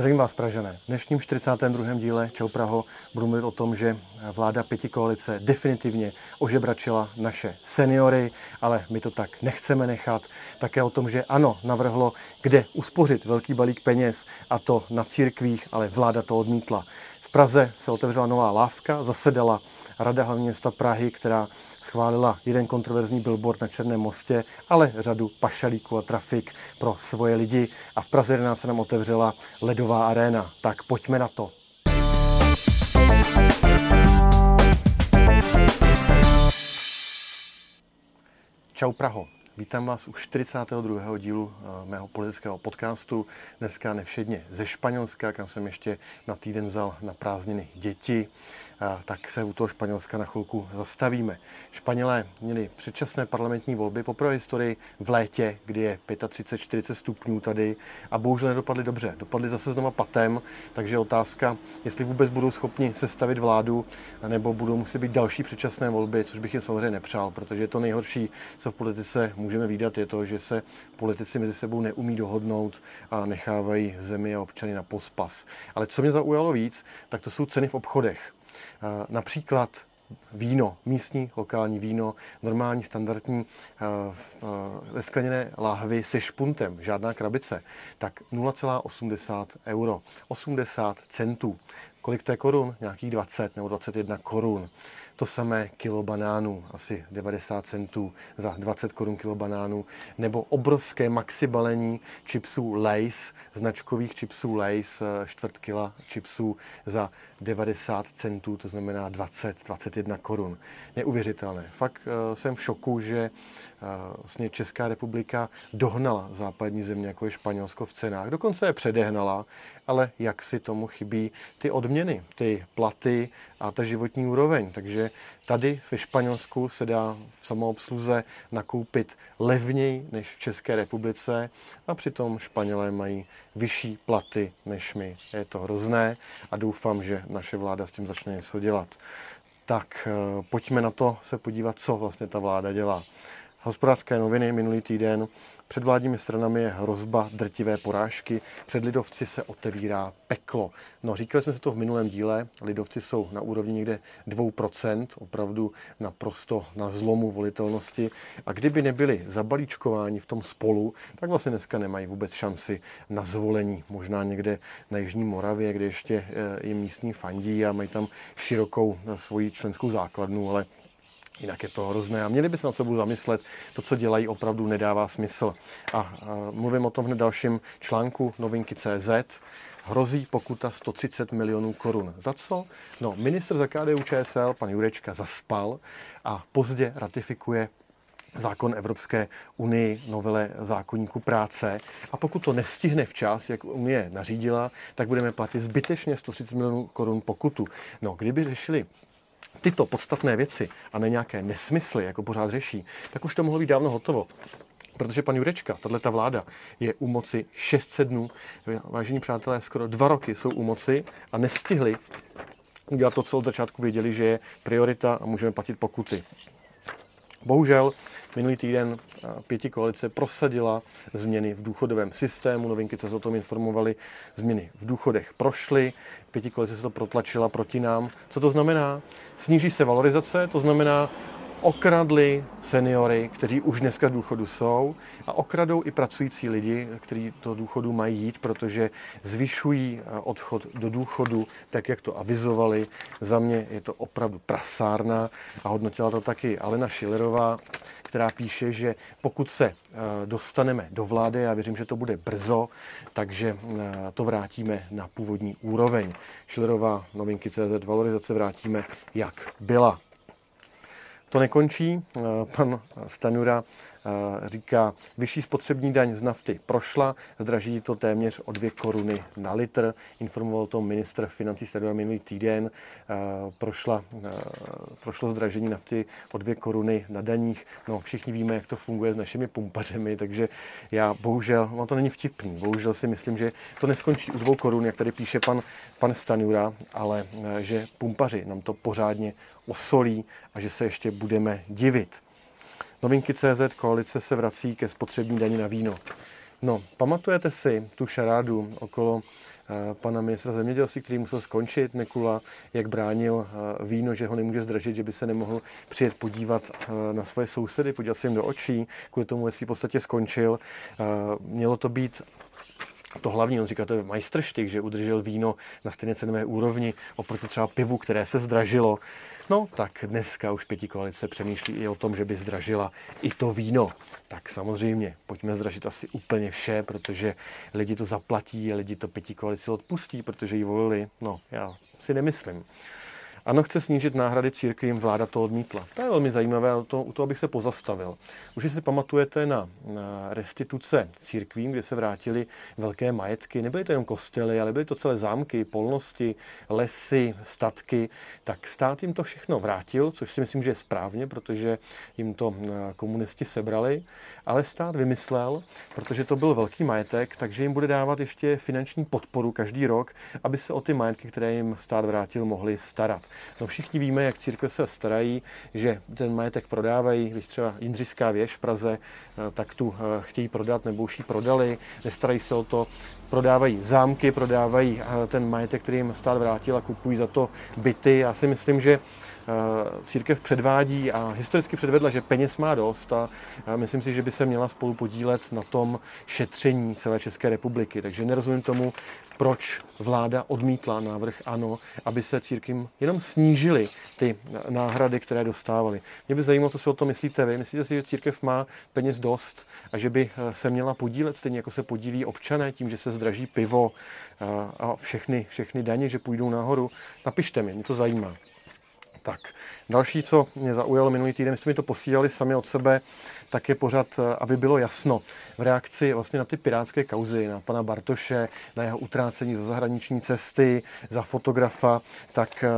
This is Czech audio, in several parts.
Zdravím vás, Pražané. V dnešním 42. díle Čau Praho budu mluvit o tom, že vláda pěti koalice definitivně ožebračila naše seniory, ale my to tak nechceme nechat. Také o tom, že ano, navrhlo, kde uspořit velký balík peněz, a to na církvích, ale vláda to odmítla. V Praze se otevřela nová lávka, zasedala Rada hlavního města Prahy, která schválila jeden kontroverzní billboard na Černém mostě, ale řadu pašalíků a trafik pro svoje lidi. A v Praze 11 se nám otevřela ledová aréna. Tak pojďme na to. Čau Praho. Vítám vás u 42. dílu eh, mého politického podcastu. Dneska nevšedně ze Španělska, kam jsem ještě na týden vzal na prázdniny děti tak se u toho Španělska na chvilku zastavíme. Španělé měli předčasné parlamentní volby poprvé historii v létě, kdy je 35-40 stupňů tady a bohužel nedopadly dobře. Dopadly zase znova patem, takže otázka, jestli vůbec budou schopni sestavit vládu, nebo budou muset být další předčasné volby, což bych je samozřejmě nepřál, protože to nejhorší, co v politice můžeme výdat, je to, že se politici mezi sebou neumí dohodnout a nechávají zemi a občany na pospas. Ale co mě zaujalo víc, tak to jsou ceny v obchodech. Například víno, místní lokální víno, normální standardní ve skleněné láhvy se špuntem, žádná krabice, tak 0,80 euro, 80 centů. Kolik to je korun? Nějakých 20 nebo 21 korun. To samé kilo banánů, asi 90 centů za 20 korun kilo banánů, nebo obrovské maxi balení chipsů Lays, značkových chipsů Lays, eh, čtvrt kila chipsů za 90 centů, to znamená 20, 21 korun. Neuvěřitelné. Fakt uh, jsem v šoku, že vlastně Česká republika dohnala západní země, jako je Španělsko v cenách. Dokonce je předehnala, ale jak si tomu chybí ty odměny, ty platy a ta životní úroveň. Takže tady ve Španělsku se dá v samoobsluze nakoupit levněji než v České republice a přitom Španělé mají vyšší platy než my. Je to hrozné a doufám, že naše vláda s tím začne něco dělat. Tak eh, pojďme na to se podívat, co vlastně ta vláda dělá. Hospodářské noviny minulý týden před vládními stranami je hrozba drtivé porážky, před lidovci se otevírá peklo. No, říkali jsme si to v minulém díle, lidovci jsou na úrovni někde 2%, opravdu naprosto na zlomu volitelnosti. A kdyby nebyli zabalíčkováni v tom spolu, tak vlastně dneska nemají vůbec šanci na zvolení. Možná někde na Jižní Moravě, kde ještě eh, jim místní fandí a mají tam širokou eh, svoji členskou základnu, ale Jinak je to hrozné a měli by se na sebou zamyslet, to, co dělají, opravdu nedává smysl. A, a mluvím o tom hned dalším článku novinky CZ. Hrozí pokuta 130 milionů korun. Za co? No, minister za KDU ČSL, pan Jurečka, zaspal a pozdě ratifikuje zákon Evropské unii, novele zákonníku práce. A pokud to nestihne včas, jak Unie nařídila, tak budeme platit zbytečně 130 milionů korun pokutu. No, kdyby řešili tyto podstatné věci a ne nějaké nesmysly, jako pořád řeší, tak už to mohlo být dávno hotovo. Protože pan Jurečka, tato vláda, je u moci 600 dnů. Vážení přátelé, skoro dva roky jsou u moci a nestihli udělat to, co od začátku věděli, že je priorita a můžeme platit pokuty. Bohužel minulý týden pěti koalice prosadila změny v důchodovém systému. Novinky, se o tom informovali, změny v důchodech prošly. Pěti koalice se to protlačila proti nám. Co to znamená? Sníží se valorizace, to znamená okradli seniory, kteří už dneska v důchodu jsou a okradou i pracující lidi, kteří do důchodu mají jít, protože zvyšují eh, odchod do důchodu, tak jak to avizovali. Za mě je to opravdu prasárna a hodnotila to taky Alena Šilerová, která píše, že pokud se eh, dostaneme do vlády, já věřím, že to bude brzo, takže eh, to vrátíme na původní úroveň. Šilerová novinky CZ valorizace vrátíme, jak byla. To nekončí. Eh, pan Stanura Eh, říká, vyšší spotřební daň z nafty prošla, zdraží to téměř o dvě koruny na litr. Informoval to ministr financí Stanura minulý týden. Eh, prošla, prošlo zdražení nafty o dvě koruny na daních. No, všichni víme, jak to funguje s našimi pumpařemi, takže já bohužel, no to není vtipný, bohužel si myslím, že to neskončí u dvou korun, jak tady píše pan, pan Stanura, ale že pumpaři nám to pořádně osolí a že se ještě budeme divit. Novinky CZ koalice se vrací ke spotřební daní na víno. No, pamatujete si tu šarádu okolo pana ministra zemědělství, který musel skončit, Nekula, jak bránil víno, že ho nemůže zdražit, že by se nemohl přijet podívat na svoje sousedy, podívat se jim do očí, kvůli tomu, jestli v podstatě skončil. Mělo to být to hlavní, on říká, to je majstrštyk, že udržel víno na stejné cenové úrovni oproti třeba pivu, které se zdražilo. No, tak dneska už pěti koalice přemýšlí i o tom, že by zdražila i to víno. Tak samozřejmě, pojďme zdražit asi úplně vše, protože lidi to zaplatí lidi to pěti koalici odpustí, protože ji volili. No, já si nemyslím. Ano, chce snížit náhrady církvím, vláda to odmítla. To je velmi zajímavé, u toho, u toho bych se pozastavil. Už si pamatujete na, na restituce církvím, kde se vrátily velké majetky, nebyly to jenom kostely, ale byly to celé zámky, polnosti, lesy, statky, tak stát jim to všechno vrátil, což si myslím, že je správně, protože jim to eh, komunisti sebrali, ale stát vymyslel, protože to byl velký majetek, takže jim bude dávat ještě finanční podporu každý rok, aby se o ty majetky, které jim stát vrátil, mohli starat. No všichni víme, jak církve se starají, že ten majetek prodávají, když třeba Jindřišská věž v Praze, eh, tak tu eh, chtějí prodat nebo už ji prodali, nestarají se o to, prodávají zámky, prodávají eh, ten majetek, který jim stát vrátil a kupují za to byty. Já si myslím, že církev předvádí a historicky předvedla, že peněz má dost a myslím si, že by se měla spolu podílet na tom šetření celé České republiky. Takže nerozumím tomu, proč vláda odmítla návrh ANO, aby se církvím jenom snížily ty náhrady, které dostávali. Mě by zajímalo, co si o tom myslíte vy. Myslíte si, že církev má peněz dost a že by eh, se měla podílet stejně, jako se podílí občané tím, že se zdraží pivo eh, a všechny, všechny daně, že půjdou nahoru? Napište mi, mě to zajímá. Tak, další, co mě zaujalo minulý týden, jste mi to posílali sami od sebe, tak je pořád, eh, aby bylo jasno, v reakci vlastně na ty pirátské kauzy, na pana Bartoše, na jeho utrácení za zahraniční cesty, za fotografa, tak eh,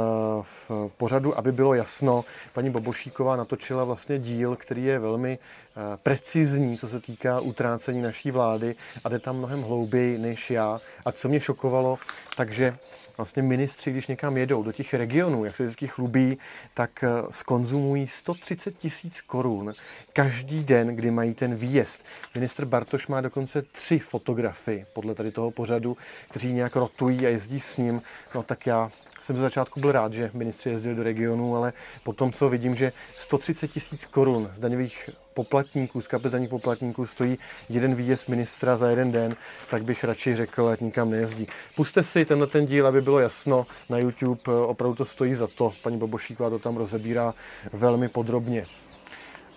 v pořadu, aby bylo jasno, paní Bobošíková natočila vlastně díl, který je velmi eh, precizní, co se týká utrácení naší vlády a jde tam mnohem hlouběji než já. A co mě šokovalo, takže vlastně ministři, když někam jedou do těch regionů, jak se vždycky chlubí, tak skonzumují 130 tisíc korun každý den, kdy mají ten výjezd. Ministr Bartoš má dokonce tři fotografy podle tady toho pořadu, kteří nějak rotují a jezdí s ním. No tak já jsem ze začátku byl rád, že ministři jezdili do regionu, ale potom, co vidím, že 130 tisíc korun z daňových poplatníků, z kapitálních poplatníků stojí jeden výjezd ministra za jeden den, tak bych radši řekl, ať nikam nejezdí. Puste si tenhle ten díl, aby bylo jasno na YouTube, opravdu to stojí za to. Paní Bobošíková to tam rozebírá velmi podrobně.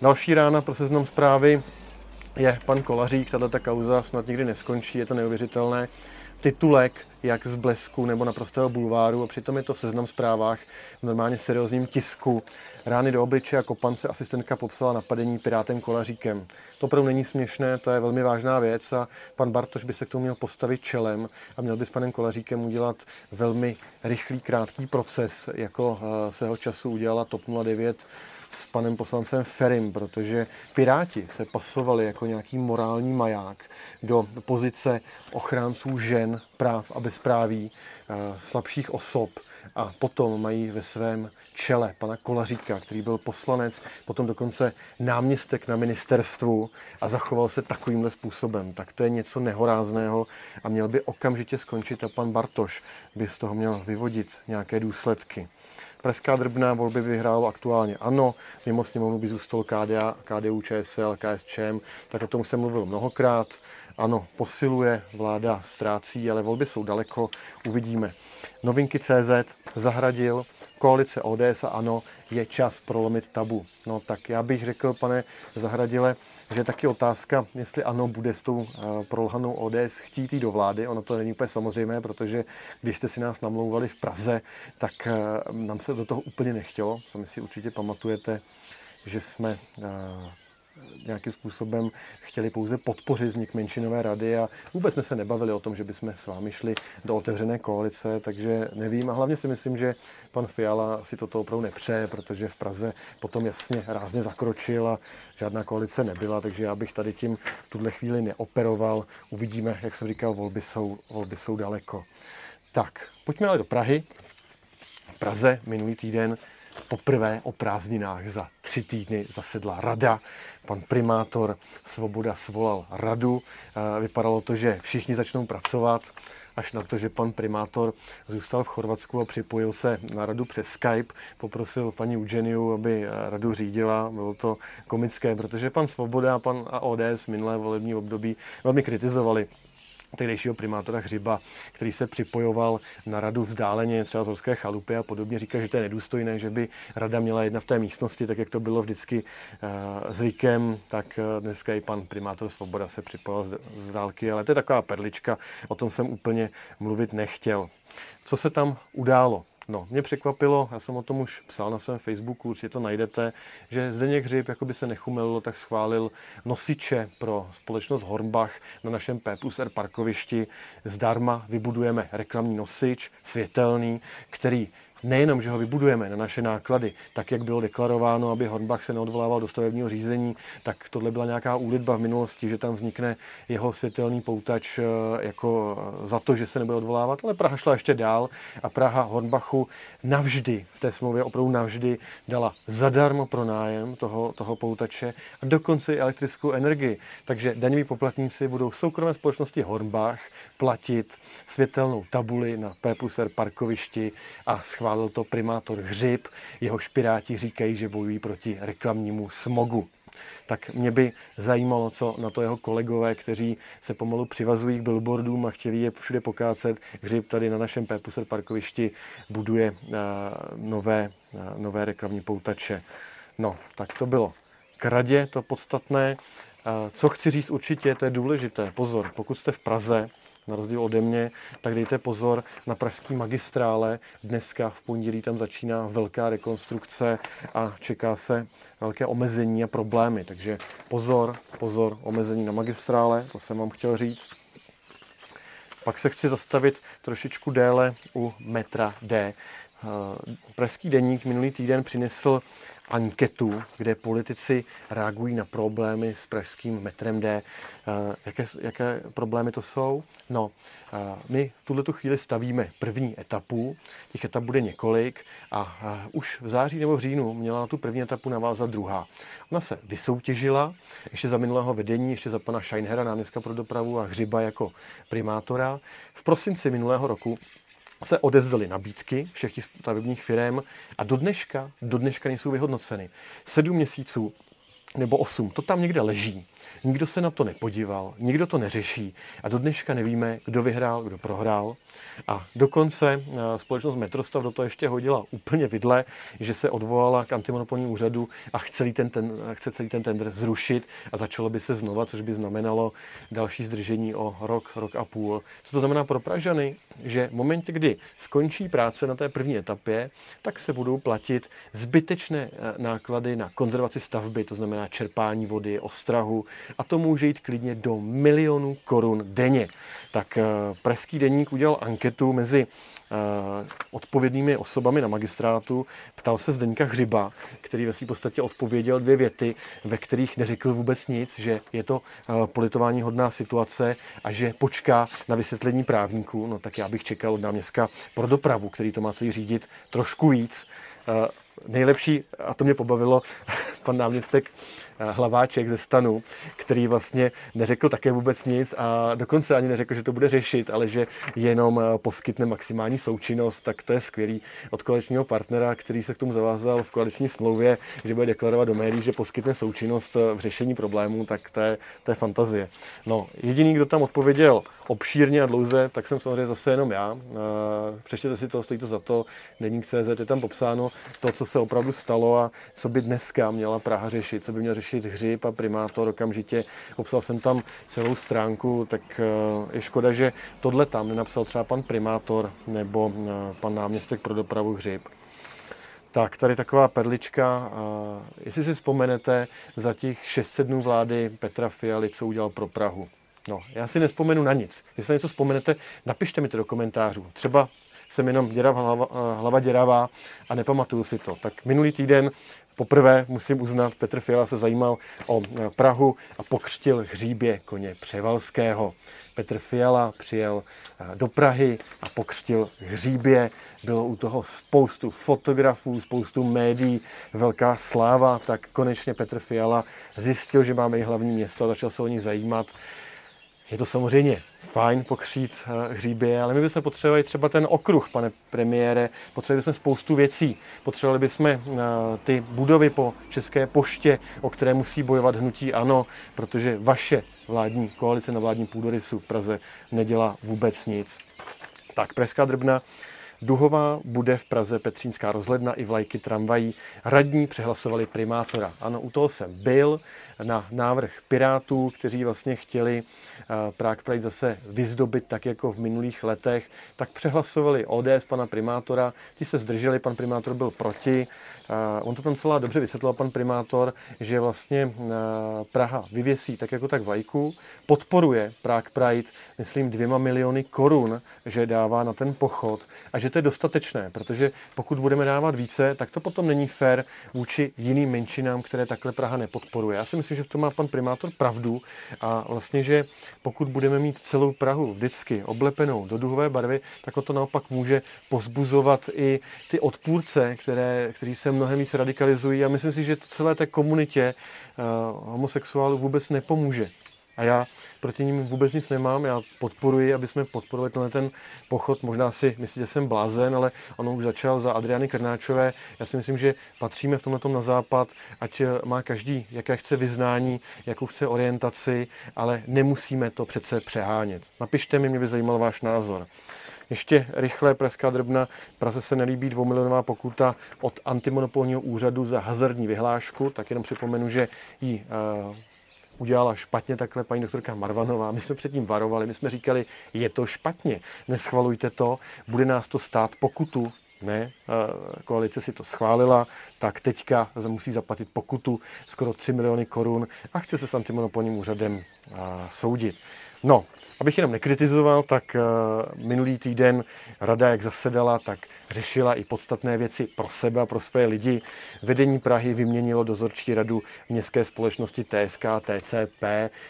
Další rána pro seznam zprávy je pan Kolařík, tato ta kauza snad nikdy neskončí, je to neuvěřitelné. Titulek jak z blesku nebo naprostého bulváru a přitom je to v seznam zprávách v normálně seriózním tisku. Rány do obliče a kopance asistentka popsala napadení pirátem Kolaříkem. To opravdu není směšné, to je velmi vážná věc a pan Bartoš by se k tomu měl postavit čelem a měl by s panem Kolaříkem udělat velmi rychlý, krátký proces, jako eh, se ho času udělala TOP 09 s panem poslancem Ferim, protože Piráti se pasovali jako nějaký morální maják do pozice ochránců žen, práv a bezpráví eh, slabších osob a potom mají ve svém čele pana Kolaříka, který byl poslanec, potom dokonce náměstek na ministerstvu a zachoval se takovýmhle způsobem. Tak to je něco nehorázného a měl by okamžitě skončit a pan Bartoš by z toho měl vyvodit nějaké důsledky. Pražská drbná volby vyhrálo aktuálně ANO, mimo sněmovnu by zůstal KDA, KDU, ČSL, KSČM, tak o tom jsem mluvil mnohokrát. Ano, posiluje, vláda ztrácí, ale volby jsou daleko, uvidíme. Novinky CZ zahradil, koalice ODS a ANO je čas prolomit tabu. No tak já bych řekl, pane Zahradile, že je taky otázka, jestli ano, bude s tou eh, prolhanou ODS chtít jít do vlády. Ono to není úplně samozřejmé, protože když jste si nás namlouvali v Praze, tak eh, nám se do toho úplně nechtělo. Sami si určitě pamatujete, že jsme eh, nějakým způsobem chtěli pouze podpořit vznik menšinové rady a vůbec jsme se nebavili o tom, že bychom s vámi šli do otevřené koalice, takže nevím a hlavně si myslím, že pan Fiala si toto opravdu nepřeje, protože v Praze potom jasně rázně zakročil a žádná koalice nebyla, takže já bych tady tím tuhle chvíli neoperoval. Uvidíme, jak jsem říkal, volby jsou, volby jsou daleko. Tak, pojďme ale do Prahy. V Praze minulý týden poprvé o prázdninách za tři týdny zasedla rada. Pan primátor Svoboda svolal radu. Vypadalo to, že všichni začnou pracovat až na to, že pan primátor zůstal v Chorvatsku a připojil se na radu přes Skype. Poprosil paní Eugeniu, aby radu řídila. Bylo to komické, protože pan Svoboda a pan ODS minulé volební období velmi kritizovali tehdejšího primátora Hřiba, který se připojoval na radu vzdáleně, třeba z Horské chalupy a podobně, říká, že to je nedůstojné, že by rada měla jedna v té místnosti, tak jak to bylo vždycky uh, zvykem, tak uh, dneska i pan primátor Svoboda se připojil z dálky, ale to je taková perlička, o tom jsem úplně mluvit nechtěl. Co se tam událo? No, mě překvapilo, já jsem o tom už psal na svém Facebooku, určitě to najdete, že Zdeněk Hřib, jako by se nechumelilo, tak schválil nosiče pro společnost Hornbach na našem P plus R parkovišti. Zdarma vybudujeme reklamní nosič, světelný, který nejenom, že ho vybudujeme na naše náklady, tak jak bylo deklarováno, aby Hornbach se neodvolával do stavebního řízení, tak tohle byla nějaká úlitba v minulosti, že tam vznikne jeho světelný poutač eh, jako eh, za to, že se nebude odvolávat, ale Praha šla ještě dál a Praha Hornbachu navždy, v té smlouvě opravdu navždy dala zadarmo pro nájem toho, toho poutače a dokonce i elektrickou energii. Takže daňoví poplatníci budou soukromé společnosti Hornbach platit světelnou tabuli na P plus R parkovišti a schválil to primátor Hřib. Jeho špiráti říkají, že bojují proti reklamnímu smogu. Tak mě by zajímalo, co na to jeho kolegové, kteří se pomalu přivazují k billboardům a chtěli je všude pokácet. Hřib tady na našem P plus R parkovišti buduje uh, nové, uh, nové reklamní poutače. No, tak to bylo k radě, to podstatné. Co chci říct určitě, to je důležité. Pozor, pokud jste v Praze, na rozdíl ode mě, tak dejte pozor na pražský magistrále. Dneska v pondělí tam začíná velká rekonstrukce a čeká se velké omezení a problémy. Takže pozor, pozor, omezení na magistrále, to jsem vám chtěl říct. Pak se chci zastavit trošičku déle u metra D. Pražský deník minulý týden přinesl anketu, kde politici reagují na problémy s pražským metrem D. Jaké, jaké problémy to jsou? No, my v tuhle chvíli stavíme první etapu, těch etap bude několik a už v září nebo v říjnu měla na tu první etapu navázat druhá. Ona se vysoutěžila ještě za minulého vedení, ještě za pana Scheinhera, náměstka pro dopravu a Hřiba jako primátora. V prosinci minulého roku se odezdaly nabídky všech těch stavebních firm a do dneška, do dneška nejsou vyhodnoceny. Sedm měsíců nebo osm, to tam někde leží. Nikdo se na to nepodíval, nikdo to neřeší a do dneška nevíme, kdo vyhrál, kdo prohrál. A dokonce eh, společnost Metrostav do toho ještě hodila úplně vidle, že se odvolala k antimonopolnímu úřadu a chce celý ten, ten, chce celý ten tender zrušit a začalo by se znova, což by znamenalo další zdržení o rok, rok a půl. Co to znamená pro Pražany? Že v momentě, kdy skončí práce na té první etapě, tak se budou platit zbytečné eh, náklady na konzervaci stavby, to znamená čerpání vody, ostrahu, a to může jít klidně do milionů korun denně. Tak eh, Pražský deník udělal anketu mezi eh, odpovědnými osobami na magistrátu. Ptal se Zdeňka Hřiba, který ve své podstatě odpověděl dvě věty, ve kterých neřekl vůbec nic, že je to eh, politování hodná situace a že počká na vysvětlení právníků. No tak já bych čekal od náměstka pro dopravu, který to má celý řídit trošku víc. Nejlepší, a to mě pobavilo, pan náměstek hlaváček ze stanu, který vlastně neřekl také vůbec nic a dokonce ani neřekl, že to bude řešit, ale že jenom eh, poskytne maximální součinnost, tak to je skvělý od koaličního partnera, který se k tomu zavázal v koaliční smlouvě, že bude deklarovat do médií, že poskytne součinnost eh, v řešení problémů, tak to je, to je fantazie. No, jediný, kdo tam odpověděl obšírně a dlouze, tak jsem samozřejmě zase jenom já. Přečtěte si to, stojí to za to, CZ, je tam popsáno to, co se opravdu stalo a co by dneska měla Praha řešit, co by měl řešit řešit hřib a primátor okamžitě. Obsal jsem tam celou stránku, tak eh, je škoda, že tohle tam nenapsal třeba pan primátor nebo eh, pan náměstek pro dopravu hřib. Tak, tady taková perlička. Jestli si vzpomenete za těch 600 dnů vlády Petra Fialy, co udělal pro Prahu. No, já si nespomenu na nic. Jestli něco vzpomenete, napište mi to do komentářů. Třeba jsem jenom děrav, hlava, hlava děravá a nepamatuju si to. Tak minulý týden poprvé musím uznat, Petr Fiala se zajímal o Prahu a pokřtil hříbě koně Převalského. Petr Fiala přijel do Prahy a pokřtil hříbě. Bylo u toho spoustu fotografů, spoustu médií, velká sláva, tak konečně Petr Fiala zjistil, že máme i hlavní město a začal se o ní zajímat. Je to samozřejmě fajn pokřít eh, hříbě, ale my bychom potřebovali třeba ten okruh, pane premiére. Potřebovali bychom spoustu věcí. Potřebovali bychom eh, ty budovy po České poště, o které musí bojovat hnutí ANO, protože vaše vládní koalice na vládním půdorysu v Praze nedělá vůbec nic. Tak, Pražská drbna Duhová bude v Praze Petřínská rozhledna i vlajky tramvají. Radní přehlasovali primátora. Ano, u toho jsem byl na návrh Pirátů, kteří vlastně chtěli eh, Prague Pride zase vyzdobit tak jako v minulých letech, tak přehlasovali ODS pana primátora, ti se zdrželi, pan primátor byl proti, On to tam celá dobře vysvětlil pan primátor, že vlastně Praha vyvěsí tak jako tak vlajku, podporuje Prague Pride, myslím, dvěma miliony korun, že dává na ten pochod a že to je dostatečné, protože pokud budeme dávat více, tak to potom není fér vůči jiným menšinám, které takhle Praha nepodporuje. Já si myslím, že v tom má pan primátor pravdu a vlastně, že pokud budeme mít celou Prahu vždycky oblepenou do duhové barvy, tak to naopak může pozbuzovat i ty odpůrce, které, kteří se mnohem víc radikalizují a myslím si, že to celé té komunitě uh, homosexuálů vůbec nepomůže. A já proti ním vůbec nic nemám, já podporuji, aby jsme podporovali tenhle ten pochod. Možná si myslíte, že jsem blázen, ale ono už začal za Adriany Krnáčové. Já si myslím, že patříme v tomhle na západ, ať eh, má každý, jaké chce vyznání, jakou chce orientaci, ale nemusíme to přece přehánět. Napište mi, mě by zajímal váš názor. Ještě rychle Pražská drbna. Praze se nelíbí dvoumilionová pokuta od antimonopolního úřadu za hazardní vyhlášku. Tak jenom připomenu, že ji uh, udělala špatně takhle paní doktorka Marvanová. My jsme předtím varovali, my jsme říkali, je to špatně, neschvalujte to, bude nás to stát pokutu ne, koalice si to schválila, tak teďka musí zaplatit pokutu skoro 3 miliony korun a chce se s antimonopolním úřadem soudit. No, abych jenom nekritizoval, tak minulý týden rada, jak zasedala, tak řešila i podstatné věci pro sebe a pro své lidi. Vedení Prahy vyměnilo dozorčí radu městské společnosti TSK, TCP,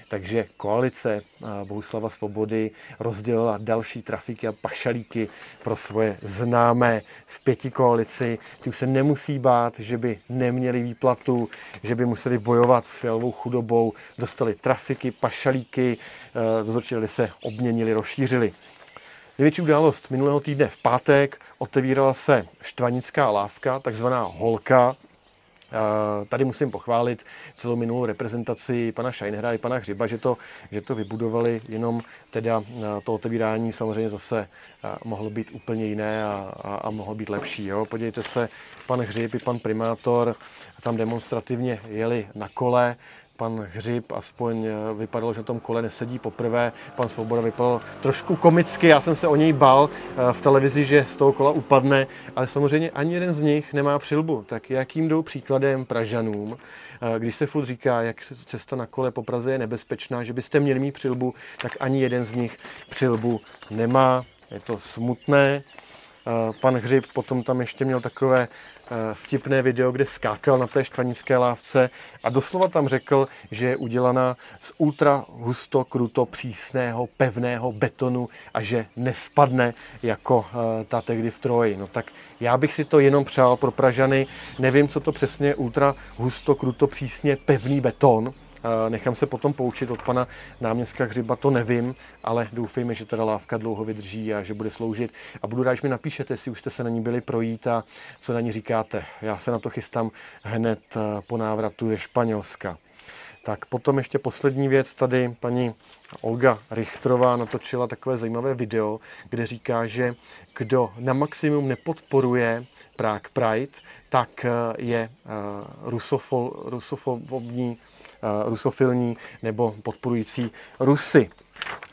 takže koalice Bohuslava Svobody rozdělila další trafiky a pašalíky pro svoje známé v pěti koalici. Ti už se nemusí bát, že by neměli výplatu, že by museli bojovat s fialovou chudobou, dostali trafiky, pašalíky, dozorčí rady se obměnili, rozšířili. Největší událost minulého týdne v pátek otevírala se štvanická lávka, takzvaná holka. Tady musím pochválit celou minulou reprezentaci pana Scheinera i pana Hřiba, že to, že to vybudovali, jenom teda to otevírání samozřejmě zase mohlo být úplně jiné a, a, a mohlo být lepší. Jo? Podívejte se, pan Hřib i pan primátor tam demonstrativně jeli na kole, pan Hřib aspoň eh, vypadalo, že na tom kole nesedí poprvé. Pan Svoboda vypadal trošku komicky, já jsem se o něj bál eh, v televizi, že z toho kola upadne, ale samozřejmě ani jeden z nich nemá přilbu. Tak jakým jdou příkladem Pražanům, eh, když se furt říká, jak cesta na kole po Praze je nebezpečná, že byste měli mít přilbu, tak ani jeden z nich přilbu nemá. Je to smutné. Pan Hřib potom tam ještě měl takové vtipné video, kde skákal na té štvanické lávce a doslova tam řekl, že je udělaná z ultra husto, kruto, přísného, pevného betonu a že nespadne jako eh, ta tehdy v Troji. No tak já bych si to jenom přál pro Pražany. Nevím, co to přesně ultra husto, kruto, přísně pevný beton, Nechám se potom poučit od pana náměstka Hřiba, to nevím, ale doufejme, že teda lávka dlouho vydrží a že bude sloužit. A budu rád, že mi napíšete, jestli už jste se na ní byli projít a co na ní říkáte. Já se na to chystám hned eh, po návratu ze Španělska. Tak potom ještě poslední věc tady paní Olga Richtrová natočila takové zajímavé video, kde říká, že kdo na maximum nepodporuje Prague Pride, tak eh, je eh, rusofol, rusofobní Eh, rusofilní nebo podporující Rusy.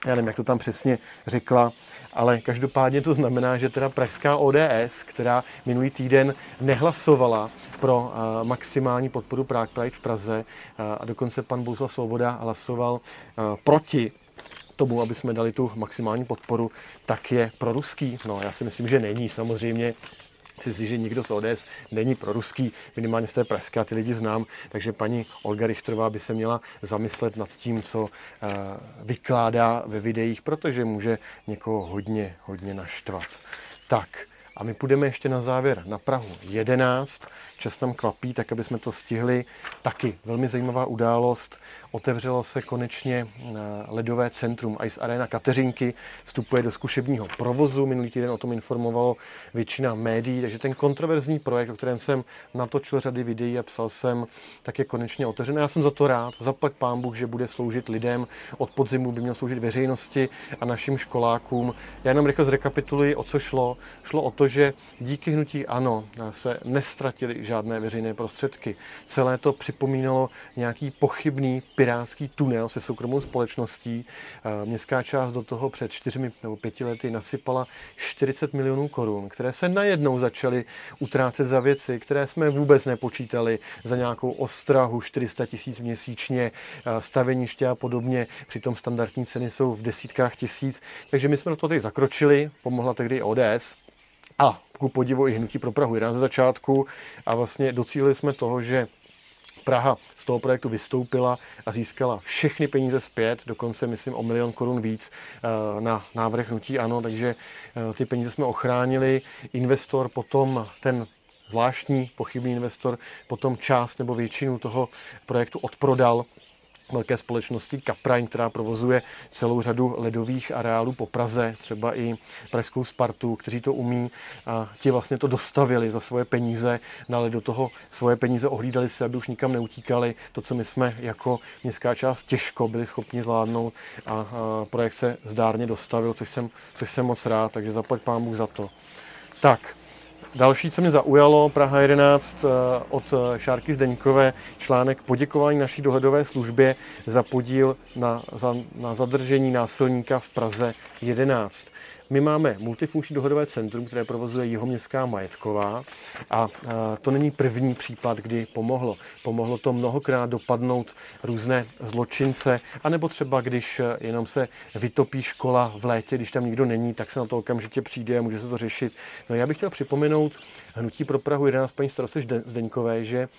Já nevím, jak to tam přesně řekla, ale každopádně to znamená, že teda pražská ODS, která minulý týden nehlasovala pro uh, maximální podporu Prague Pride v Praze uh, a dokonce pan Bohuslav Svoboda hlasoval proti tomu, aby jsme dali tu maximální podporu, tak je pro ruský. No, já si myslím, že není samozřejmě Myslím si, že nikdo z ODS není pro ruský, minimálně z té pražské, a ty lidi znám, takže paní Olga Richterová by se měla zamyslet nad tím, co eh, vykládá ve videích, protože může někoho hodně, hodně naštvat. Tak, a my půjdeme ještě na závěr na Prahu 11. Čas nám kvapí, tak aby jsme to stihli. Taky velmi zajímavá událost. Otevřelo se konečně eh, ledové centrum Ice Arena Kateřinky. Vstupuje do zkušebního provozu. Minulý týden o tom informovalo většina médií. Takže ten kontroverzní projekt, o kterém jsem natočil řady videí a psal jsem, tak je konečně otevřený. Já jsem za to rád. Zaplať pán Bůh, že bude sloužit lidem. Od podzimu by měl sloužit veřejnosti a našim školákům. Já jenom rychle zrekapituluji, o co šlo. Šlo o to, že díky hnutí ANO se nestratili žádné veřejné prostředky. Celé to připomínalo nějaký pochybný pirátský tunel se soukromou společností. Městská část do toho před čtyřmi nebo pěti lety nasypala 40 milionů korun, které se najednou začaly utrácet za věci, které jsme vůbec nepočítali za nějakou ostrahu 400 tisíc měsíčně, staveniště a podobně. Přitom standardní ceny jsou v desítkách tisíc. Takže my jsme do toho teď zakročili, pomohla tehdy ODS, a ku podivu i hnutí pro Prahu 11 ze začátku. A vlastně docílili jsme toho, že Praha z toho projektu vystoupila a získala všechny peníze zpět, dokonce myslím o milion korun víc eh, na návrh hnutí ano, takže eh, ty peníze jsme ochránili. Investor potom ten zvláštní pochybný investor potom část nebo většinu toho projektu odprodal velké společnosti Kapraň, která provozuje celou řadu ledových areálů po Praze, třeba i pražskou Spartu, kteří to umí a ti vlastně to dostavili za svoje peníze, dali do toho svoje peníze, ohlídali se, aby už nikam neutíkali. To, co my jsme jako městská část těžko byli schopni zvládnout a, a projekt se zdárně dostavil, což jsem, což jsem moc rád, takže zaplať pán Bůh za to. Tak, Další, co mě zaujalo, Praha 11 eh, od eh, Šárky Zdeňkové, článek poděkování naší dohledové službě za podíl na, za, na zadržení násilníka v Praze 11. My máme multifunkční dohodové centrum, které provozuje Jihoměstská majetková a to není první případ, kdy pomohlo. Pomohlo to mnohokrát dopadnout různé zločince, anebo třeba když jenom se vytopí škola v létě, když tam nikdo není, tak se na to okamžitě přijde a může se to řešit. No já bych chtěl připomenout Hnutí pro Prahu 11 paní starosty Zdeňkové, že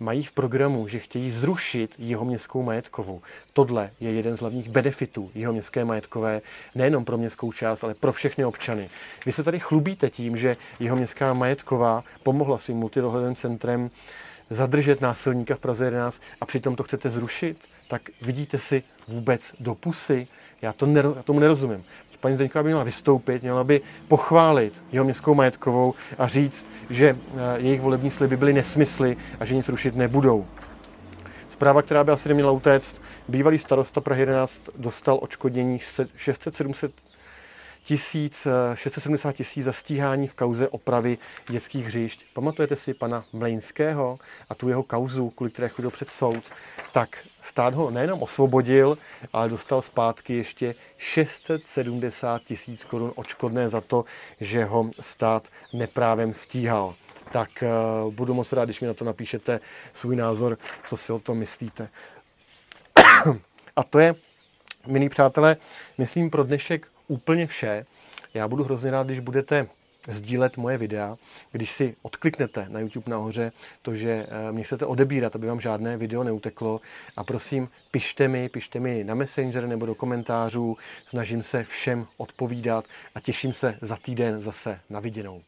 mají v programu, že chtějí zrušit jeho městskou majetkovou. Tohle je jeden z hlavních benefitů jeho městské majetkové, nejenom pro městskou část, ale pro všechny občany. Vy se tady chlubíte tím, že jeho městská majetková pomohla svým multidohledovým centrem zadržet násilníka v Praze 11 a přitom to chcete zrušit, tak vidíte si vůbec do pusy. Já, to nero, já tomu nerozumím paní Zdeňková by měla vystoupit, měla by pochválit jeho městskou majetkovou a říct, že eh, jejich volební sliby byly nesmysly a že nic rušit nebudou. Zpráva, která by asi neměla utéct, bývalý starosta Prahy 11 dostal očkodnění 600-700 tisíc, 670 tisíc za stíhání v kauze opravy dětských hřišť. Pamatujete si pana Mlejnského a tu jeho kauzu, kvůli které chodil před soud? Tak stát ho nejenom osvobodil, ale dostal zpátky ještě 670 tisíc korun očkodné za to, že ho stát neprávem stíhal. Tak uh, budu moc rád, když mi na to napíšete svůj názor, co si o tom myslíte. a to je, milí přátelé, myslím pro dnešek úplně vše. Já budu hrozně rád, když budete sdílet moje videa, když si odkliknete na YouTube nahoře to, že eh, mě chcete odebírat, aby vám žádné video neuteklo a prosím, pište mi, pište mi na Messenger nebo do komentářů, snažím se všem odpovídat a těším se za týden zase na viděnou.